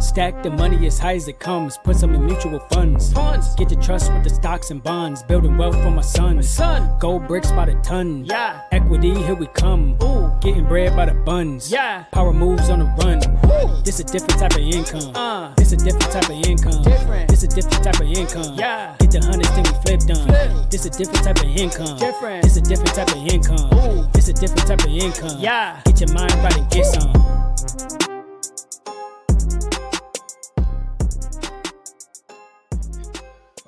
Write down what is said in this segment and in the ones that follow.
Stack the money as high as it comes. Put some in mutual funds. Funds. Get the trust with the stocks and bonds. Building wealth for my sons. Son. Gold bricks by the ton. Yeah. Equity, here we come. Ooh. Getting bread by the buns. Yeah. Power moves on the run. Woo. This a different type of income. Uh. This a different type of income. Different. This a different type of income. Yeah. Get the hundreds, then we flip them. Flip. This a different type of income. Different. This a different type of income. Ooh. This a different type of income. Yeah. Get your mind right and get some.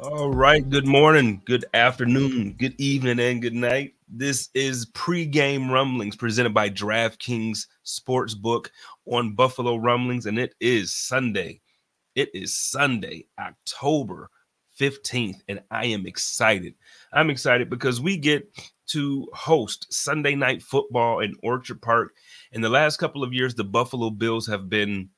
All right. Good morning, good afternoon, good evening, and good night. This is pregame rumblings presented by DraftKings Sportsbook on Buffalo Rumblings, and it is Sunday. It is Sunday, October 15th, and I am excited. I'm excited because we get to host Sunday night football in Orchard Park. In the last couple of years, the Buffalo Bills have been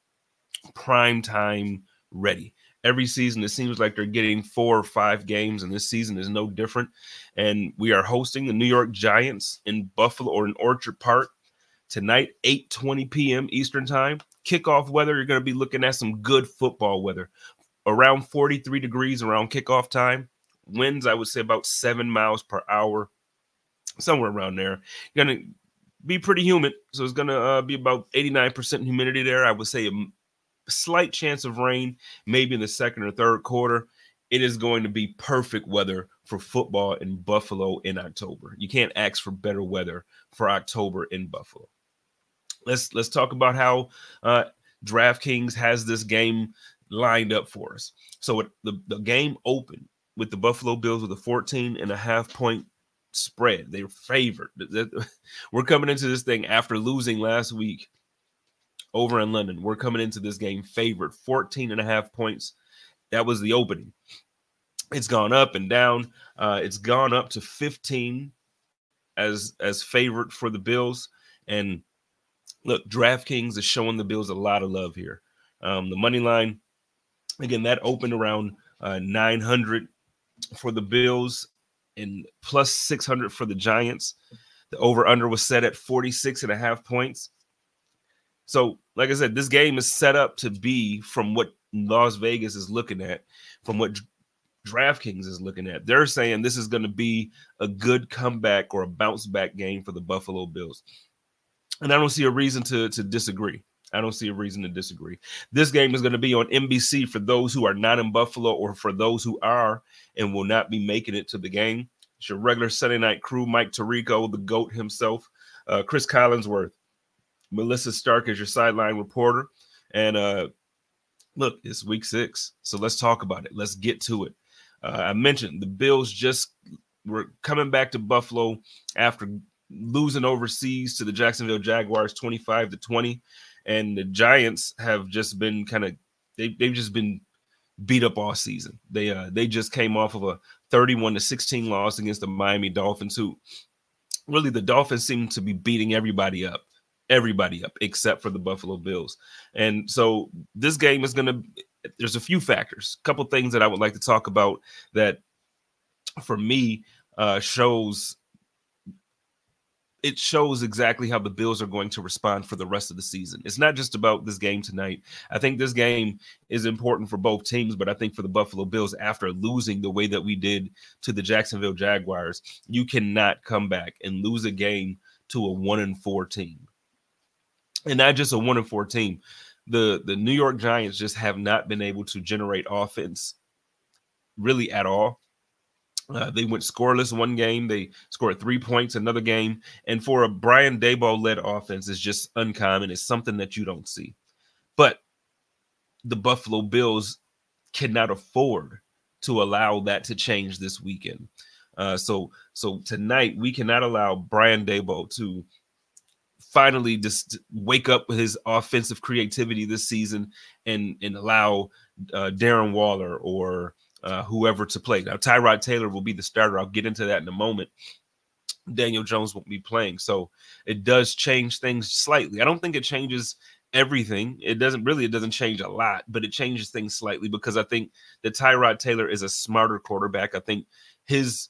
prime time ready every season it seems like they're getting four or five games and this season is no different. And we are hosting the new york giants in buffalo or in orchard park tonight 8 20 p.m eastern time. Kickoff weather you're going to be looking at some good football weather. Around 43 degrees around kickoff time. Winds i would say about seven miles per hour somewhere around there. Going to be pretty humid so it's going to uh, be about 89% humidity there. I would say slight chance of rain, maybe in the second or third quarter. It is going to be perfect weather for football in Buffalo in October. You can't ask for better weather for October in Buffalo. Let's let's talk about how uh, DraftKings has this game lined up for us. So it, the, the game opened with the Buffalo Bills with a 14 and a half point spread. They're favored. We're coming into this thing after losing last week over in London. We're coming into this game favored 14 and a half points. That was the opening. It's gone up and down. Uh, it's gone up to 15 as as favorite for the Bills. And look, DraftKings is showing the Bills a lot of love here. Um, the money line, again, that opened around uh, 900 for the Bills and plus 600 for the Giants. The over under was set at 46 and a half points. So, like I said, this game is set up to be from what Las Vegas is looking at, from what DraftKings is looking at. They're saying this is going to be a good comeback or a bounce back game for the Buffalo Bills. And I don't see a reason to, to disagree. I don't see a reason to disagree. This game is going to be on NBC for those who are not in Buffalo or for those who are and will not be making it to the game. It's your regular Sunday night crew, Mike Tirico, the GOAT himself, uh, Chris Collinsworth, Melissa Stark is your sideline reporter. And uh, look, it's week six. So let's talk about it. Let's get to it. Uh, I mentioned the Bills just were coming back to Buffalo after losing overseas to the Jacksonville Jaguars 25 to 20. And the Giants have just been kind of they, they've just been beat up all season. They uh they just came off of a 31 to 16 loss against the Miami Dolphins, who really the Dolphins seem to be beating everybody up everybody up except for the Buffalo Bills. And so this game is going to there's a few factors, a couple things that I would like to talk about that for me uh shows it shows exactly how the Bills are going to respond for the rest of the season. It's not just about this game tonight. I think this game is important for both teams, but I think for the Buffalo Bills, after losing the way that we did to the Jacksonville Jaguars, you cannot come back and lose a game to a one and four team and not just a one and four team. The the New York Giants just have not been able to generate offense really at all. Uh, they went scoreless one game. They scored three points another game. And for a Brian Daboll led offense, is just uncommon. It's something that you don't see. But the Buffalo Bills cannot afford to allow that to change this weekend. Uh, so so tonight we cannot allow Brian Daboll to finally just wake up with his offensive creativity this season and and allow uh, Darren Waller or uh, whoever to play. Now Tyrod Taylor will be the starter. I'll get into that in a moment. Daniel Jones won't be playing, so it does change things slightly. I don't think it changes everything. It doesn't really, it doesn't change a lot, but it changes things slightly because I think that Tyrod Taylor is a smarter quarterback. I think his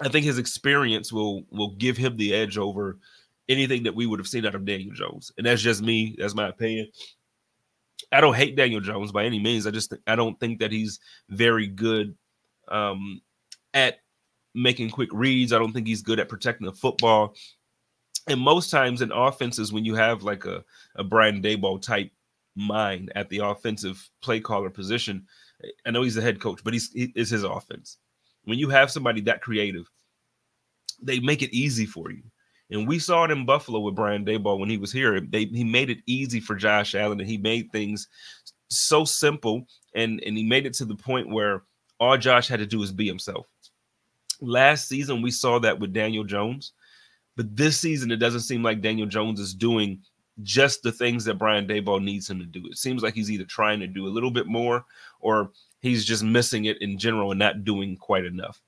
I think his experience will will give him the edge over anything that we would have seen out of Daniel Jones. And that's just me, that's my opinion. I don't hate Daniel Jones by any means. I just th- I don't think that he's very good um, at making quick reads. I don't think he's good at protecting the football and most times in offenses, when you have like a, a Brian Daboll type mind at the offensive play caller position, I know he's the head coach, but he's he, is his offense. When you have somebody that creative, they make it easy for you. And we saw it in Buffalo with Brian Daboll when he was here. They, he made it easy for Josh Allen, and he made things so simple, and and he made it to the point where all Josh had to do was be himself. Last season, we saw that with Daniel Jones but this season, it doesn't seem like Daniel Jones is doing just the things that Brian Daboll needs him to do. It seems like he's either trying to do a little bit more or he's just missing it in general and not doing quite enough.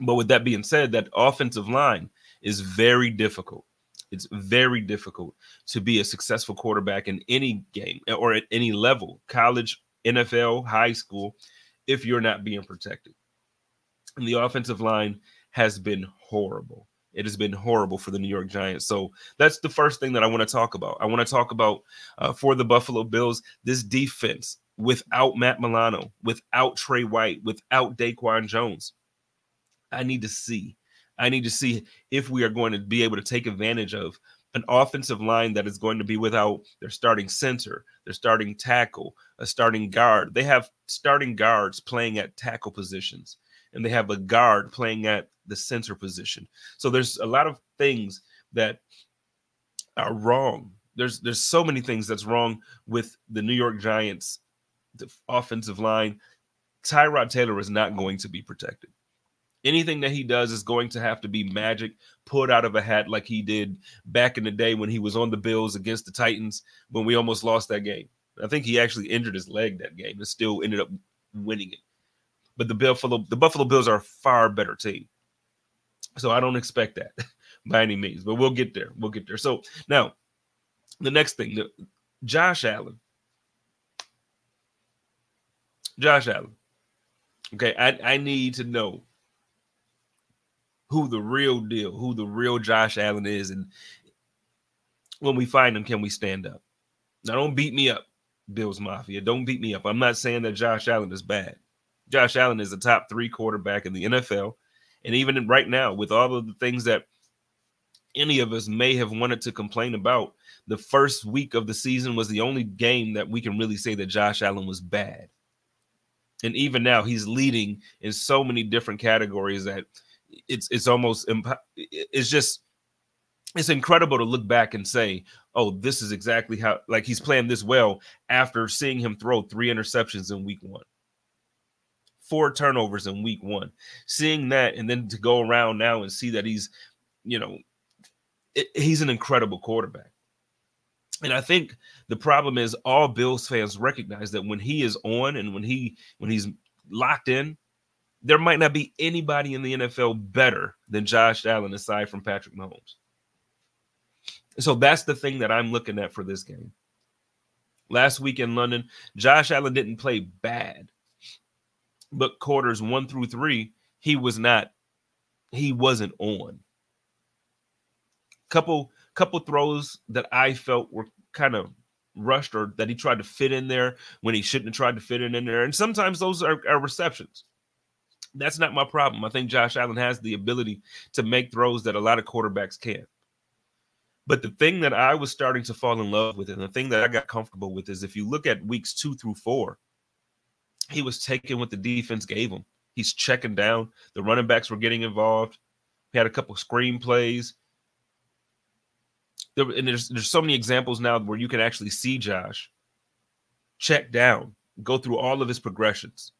But with that being said, that offensive line is very difficult. It's very difficult to be a successful quarterback in any game or at any level, college, NFL, high school, if you're not being protected. And the offensive line has been horrible. It has been horrible for the New York Giants. So that's the first thing that I want to talk about. I want to talk about uh, for the Buffalo Bills this defense without Matt Milano, without Tre White, without Daquan Jones. I need to see. I need to see if we are going to be able to take advantage of an offensive line that is going to be without their starting center, their starting tackle, a starting guard. They have starting guards playing at tackle positions, and they have a guard playing at the center position. So there's a lot of things that are wrong. There's there's so many things that's wrong with the New York Giants the offensive line. Tyrod Taylor is not going to be protected. Anything that he does is going to have to be magic pulled out of a hat like he did back in the day when he was on the Bills against the Titans when we almost lost that game. I think he actually injured his leg that game and still ended up winning it. But the Buffalo the Buffalo Bills are a far better team. So I don't expect that by any means, but we'll get there. We'll get there. So now, the next thing, the, Josh Allen. Josh Allen. Okay, I, I need to know who the real deal, who the real Josh Allen is, and when we find him, can we stand up? Now, don't beat me up, Bills Mafia. Don't beat me up. I'm not saying that Josh Allen is bad. Josh Allen is a top three quarterback in the NFL. And even right now, with all of the things that any of us may have wanted to complain about, the first week of the season was the only game that we can really say that Josh Allen was bad. And even now, he's leading in so many different categories that it's it's almost it's just it's incredible to look back and say, "Oh, this is exactly how like he's playing this well." After seeing him throw three interceptions in week one, four turnovers in week one. Seeing that and then to go around now and see that he's, you know, it, he's an incredible quarterback. And I think the problem is all Bills fans recognize that when he is on and when he when he's locked in, there might not be anybody in the NFL better than Josh Allen aside from Patrick Mahomes. So that's the thing that I'm looking at for this game. Last week in London, Josh Allen didn't play bad, but quarters one through three, he was not, he wasn't on. Couple couple throws that I felt were kind of rushed or that he tried to fit in there when he shouldn't have tried to fit it in there. And sometimes those are, are receptions. That's not my problem. I think Josh Allen has the ability to make throws that a lot of quarterbacks can't. But the thing that I was starting to fall in love with, and the thing that I got comfortable with, is if you look at weeks two through four, he was taking what the defense gave him. He's checking down. The running backs were getting involved. He had a couple screen plays. There, and there's there's so many examples now where you can actually see Josh check down, go through all of his progressions.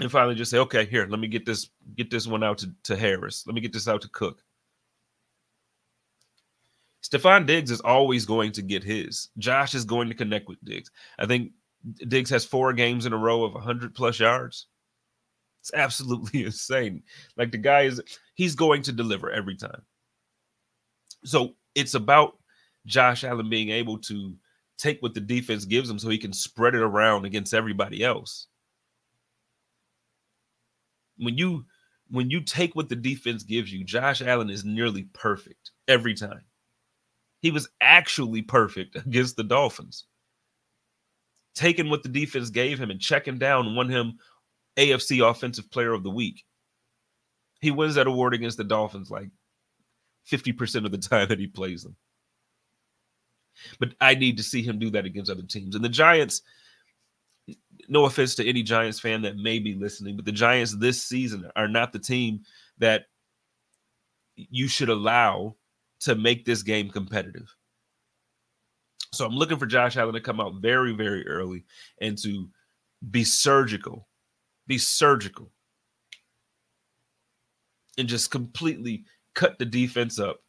And finally just say, okay, here, let me get this get this one out to, to Harris. Let me get this out to Cook. Stefon Diggs is always going to get his. Josh is going to connect with Diggs. I think Diggs has four games in a row of 100 plus yards. It's absolutely insane. Like the guy is, he's going to deliver every time. So it's about Josh Allen being able to take what the defense gives him so he can spread it around against everybody else when you when you take what the defense gives you, Josh Allen is nearly perfect every time. He was actually perfect against the Dolphins. Taking what the defense gave him and checking down won him AFC Offensive Player of the Week. He wins that award against the Dolphins like 50% of the time that he plays them. But I need to see him do that against other teams. And the Giants, no offense to any Giants fan that may be listening, but the Giants this season are not the team that you should allow to make this game competitive. So I'm looking for Josh Allen to come out very, very early and to be surgical, be surgical, and just completely cut the defense up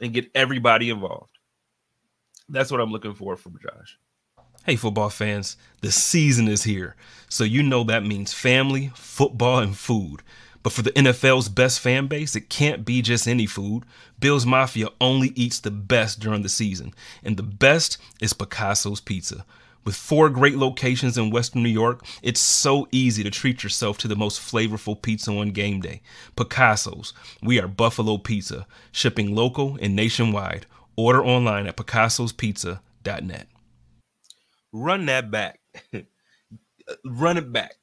and get everybody involved. That's what I'm looking for from Josh. Hey, football fans, the season is here. So you know that means family, football, and food. But for the NFL's best fan base, it can't be just any food. Bills Mafia only eats the best during the season. And the best is Picasso's Pizza. With four great locations in Western New York, it's so easy to treat yourself to the most flavorful pizza on game day. Picasso's, we are Buffalo Pizza, shipping local and nationwide. Order online at picassospizza.net run that back. run it back.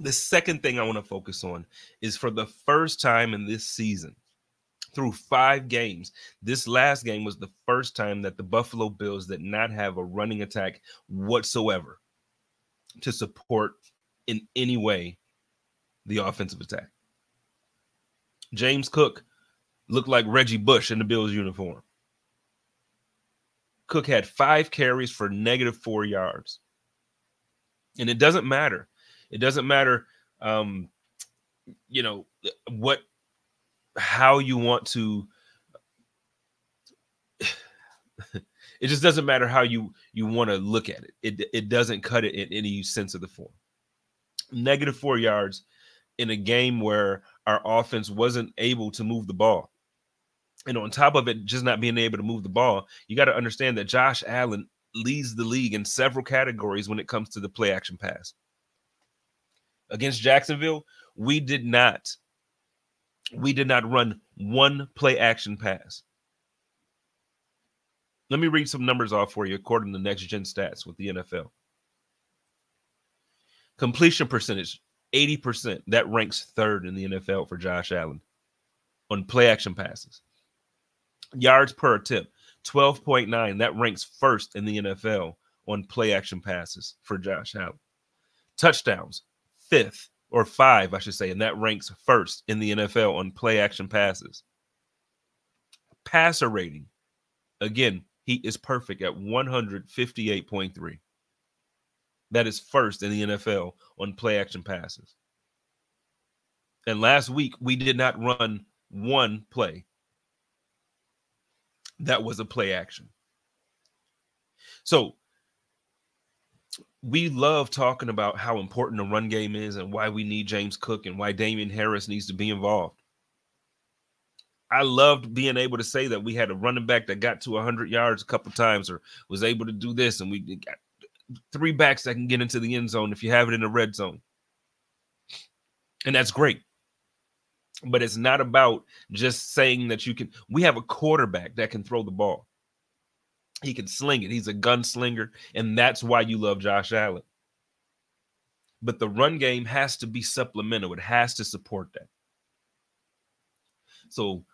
The second thing I want to focus on is for the first time in this season, through five games, this last game was the first time that the Buffalo Bills did not have a running attack whatsoever to support in any way the offensive attack. James Cook looked like Reggie Bush in the Bills uniform. Cook had five carries for negative four yards. And it doesn't matter. It doesn't matter, um, you know, what, how you want to. it just doesn't matter how you you want to look at it. It it doesn't cut it in any sense of the form. Negative four yards in a game where our offense wasn't able to move the ball and on top of it, just not being able to move the ball, you got to understand that Josh Allen leads the league in several categories when it comes to the play action pass. Against Jacksonville, we did not we did not run one play action pass. Let me read some numbers off for you according to next gen stats with the NFL. Completion percentage 80%. That ranks third in the NFL for Josh Allen on play action passes yards per attempt 12.9 that ranks first in the NFL on play action passes for Josh Allen. Touchdowns fifth or five I should say and that ranks first in the NFL on play action passes. Passer rating again he is perfect at 158.3 that is first in the NFL on play action passes. And last week we did not run one play that was a play action. So we love talking about how important the run game is and why we need James Cook and why Damien Harris needs to be involved. I loved being able to say that we had a running back that got to 100 yards a couple times or was able to do this, and we got three backs that can get into the end zone if you have it in the red zone. And that's great but it's not about just saying that you can. We have a quarterback that can throw the ball. He can sling it. He's a gunslinger, and that's why you love Josh Allen. But the run game has to be supplemental. It has to support that. So,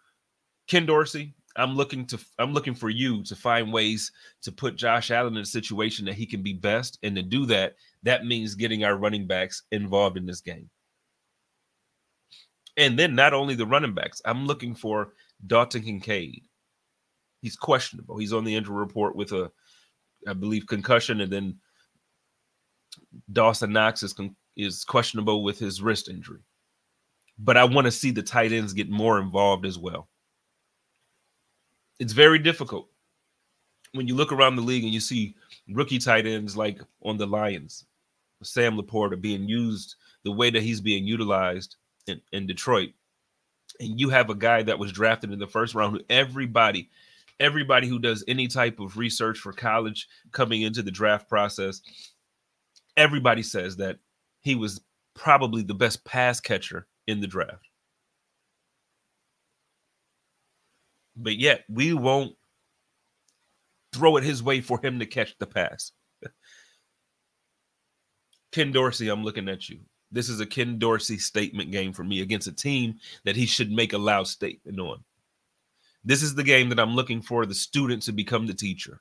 Ken Dorsey, I'm looking to I'm looking for you to find ways to put Josh Allen in a situation that he can be best, and to do that, that means getting our running backs involved in this game. And then not only the running backs, I'm looking for Dalton Kincaid. He's questionable. He's on the injury report with a, I believe, concussion, and then Dawson Knox is con- is questionable with his wrist injury. But I want to see the tight ends get more involved as well. It's very difficult when you look around the league and you see rookie tight ends like on the Lions, Sam LaPorta being used the way that he's being utilized in, in Detroit. And you have a guy that was drafted in the first round who everybody, everybody who does any type of research for college coming into the draft process, everybody says that he was probably the best pass catcher in the draft. But yet we won't throw it his way for him to catch the pass. Ken Dorsey, I'm looking at you. This is a Ken Dorsey statement game for me against a team that he should make a loud statement on. This is the game that I'm looking for the student to become the teacher.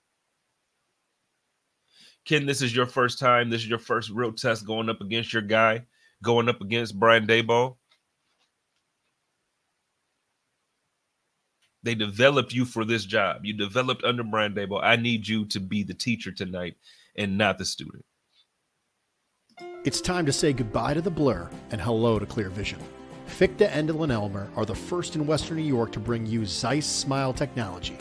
Ken, this is your first time. This is your first real test going up against your guy, going up against Brian Daboll. They developed you for this job. You developed under Brian Daboll. I need you to be the teacher tonight and not the student. It's time to say goodbye to the blur and hello to clear vision. Fichte Endl and Elmer are the first in Western New York to bring you Zeiss Smile technology.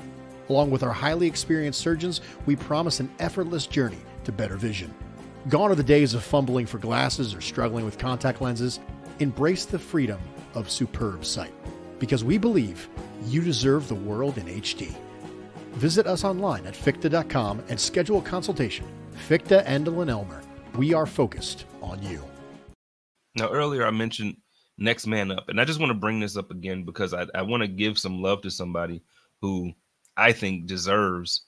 Along with our highly experienced surgeons, we promise an effortless journey to better vision. Gone are the days of fumbling for glasses or struggling with contact lenses. Embrace the freedom of superb sight because we believe you deserve the world in HD. Visit us online at fichte.com and schedule a consultation. Fichte, Endl, and Elmer. We are focused on you. Now, earlier I mentioned next man up, and I just want to bring this up again because I, I want to give some love to somebody who I think deserves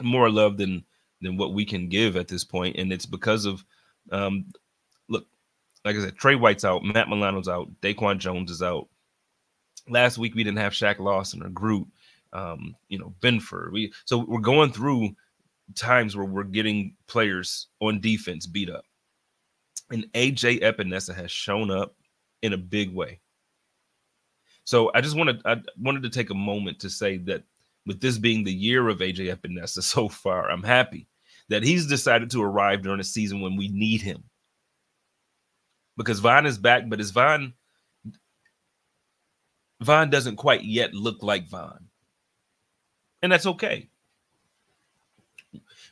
more love than than what we can give at this point, and it's because of um, look, like I said, Tre White's out, Matt Milano's out, Daquan Jones is out. Last week we didn't have Shaq Lawson or Groot, um, you know, Benford. We so we're going through times where we're getting players on defense beat up. And AJ Epenesa has shown up in a big way. So I just wanted I wanted to take a moment to say that with this being the year of AJ Epenesa so far, I'm happy that he's decided to arrive during a season when we need him. Because Von is back, but is Von Von doesn't quite yet look like Von. And that's okay.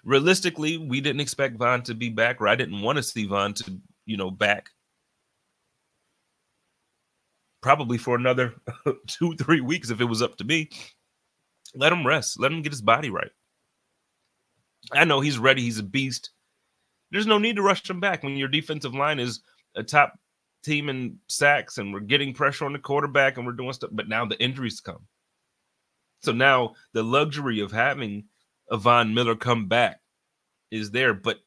Realistically, we didn't expect Von to be back, or I didn't want to see Von to, you know, back probably for another two, three weeks if it was up to me. Let him rest. Let him get his body right. I know he's ready. He's a beast. There's no need to rush him back when your defensive line is a top team in sacks and we're getting pressure on the quarterback and we're doing stuff. But now the injuries come. So now the luxury of having a Von Miller come back is there, but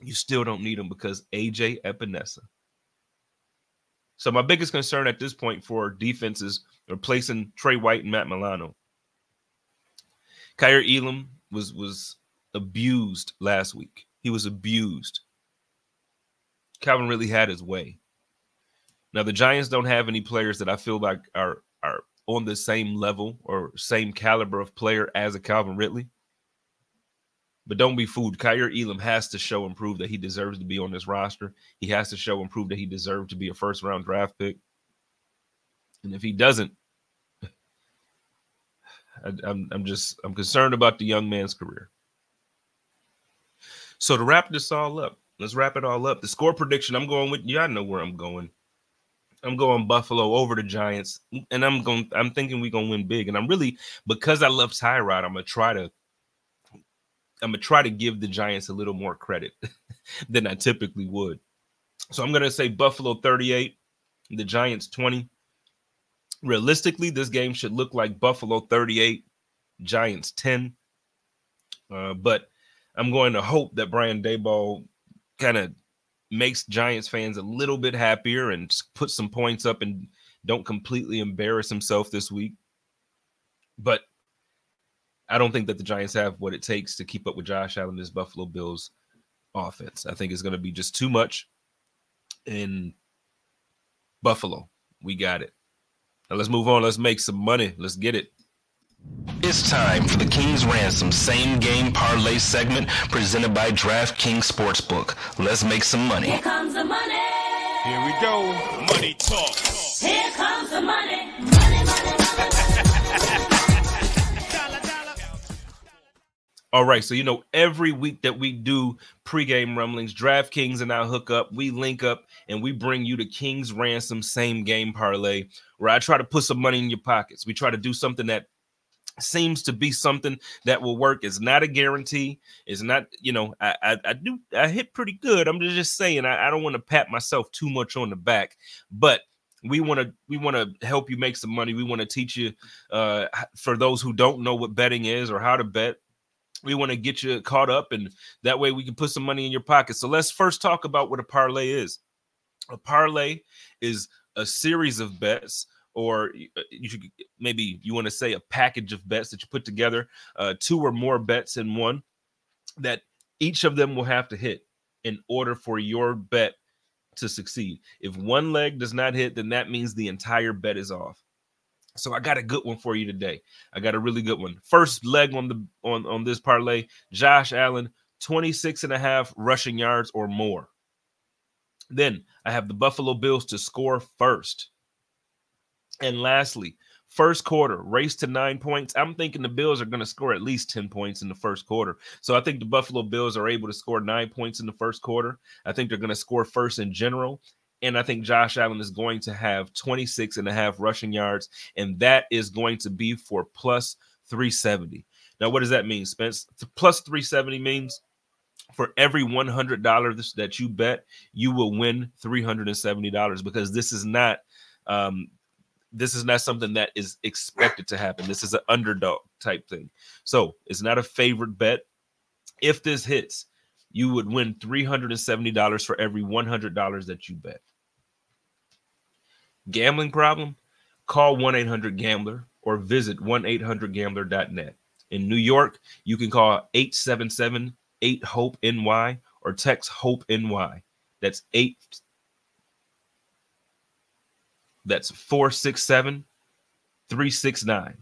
you still don't need him because AJ Epenesa. So my biggest concern at this point for defense is replacing Tre White and Matt Milano. Kaiir Elam was was abused last week. He was abused. Calvin really had his way. Now the Giants don't have any players that I feel like are are on the same level or same caliber of player as a Calvin Ridley. But don't be fooled. Kaiir Elam has to show and prove that he deserves to be on this roster. He has to show and prove that he deserves to be a first round draft pick. And if he doesn't, I, I'm, I'm just I'm concerned about the young man's career. So to wrap this all up, let's wrap it all up. The score prediction, I'm going with y'all know where I'm going. I'm going Buffalo over the Giants, and I'm going. I'm thinking we're gonna win big, and I'm really because I love Tyrod. I'm gonna try to. I'm gonna try to give the Giants a little more credit than I typically would. So I'm gonna say Buffalo 38, the Giants 20 realistically, this game should look like Buffalo 38, Giants 10. Uh, but I'm going to hope that Brian Daboll kind of makes Giants fans a little bit happier and put some points up and don't completely embarrass himself this week. But I don't think that the Giants have what it takes to keep up with Josh Allen this Buffalo Bills offense. I think it's going to be just too much in Buffalo. We got it. Now let's move on. Let's make some money. Let's get it. It's time for the King's Ransom same game parlay segment presented by DraftKings Sportsbook. Let's make some money. Here comes the money. Here we go. Money talk. Here comes the money. Money, money, money. All right, so you know, every week that we do pregame rumblings, DraftKings and I hook up, we link up, and we bring you the King's Ransom same game parlay, where I try to put some money in your pockets. We try to do something that seems to be something that will work. It's not a guarantee. It's not, you know, I I, I do I hit pretty good. I'm just saying I, I don't want to pat myself too much on the back, but we want to we want to help you make some money. We want to teach you uh for those who don't know what betting is or how to bet we want to get you caught up and that way we can put some money in your pocket so let's first talk about what a parlay is a parlay is a series of bets or uh, you should maybe you want to say a package of bets that you put together uh, two or more bets in one that each of them will have to hit in order for your bet to succeed if one leg does not hit then that means the entire bet is off so I got a good one for you today. I got a really good one. First leg on the on on this parlay, Josh Allen 26 and a half rushing yards or more. Then I have the Buffalo Bills to score first. And lastly, first quarter, race to 9 points. I'm thinking the Bills are going to score at least 10 points in the first quarter. So I think the Buffalo Bills are able to score 9 points in the first quarter. I think they're going to score first in general and I think Josh Allen is going to have 26 and a half rushing yards, and that is going to be for plus 370. Now, what does that mean, Spence? Plus 370 means for every $100 that you bet, you will win $370 because this is not um, this is not something that is expected to happen. This is an underdog type thing. So it's not a favorite bet. If this hits, you would win $370 for every $100 that you bet. Gambling problem? Call 1 800 Gambler or visit 1 800 Gambler.net. In New York, you can call 877 8 HOPE NY or text HOPE NY. That's 8 that's 467 369.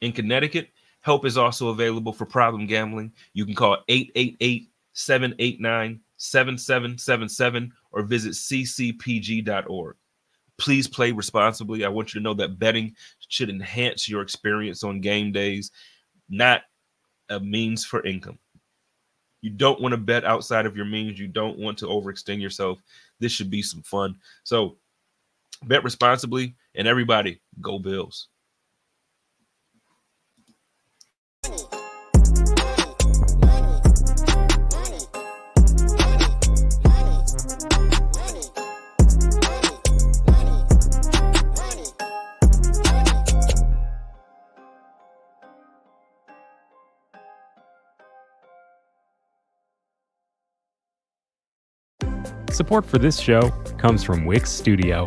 In Connecticut, help is also available for problem gambling. You can call 888 789 7777 or visit ccpg.org please play responsibly. I want you to know that betting should enhance your experience on game days, not a means for income. You don't want to bet outside of your means. You don't want to overextend yourself. This should be some fun. So, bet responsibly, and everybody, go Bills. Support for this show comes from Wix Studio.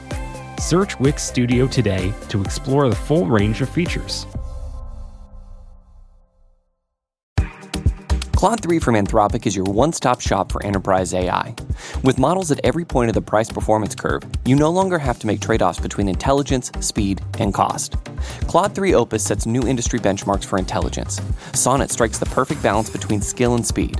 Search Wix Studio today to explore the full range of features. Claude 3 from Anthropic is your one stop shop for enterprise AI. With models at every point of the price performance curve, you no longer have to make trade offs between intelligence, speed, and cost. Claude 3 Opus sets new industry benchmarks for intelligence. Sonnet strikes the perfect balance between skill and speed.